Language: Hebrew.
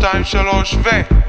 שתיים, שלוש, ו...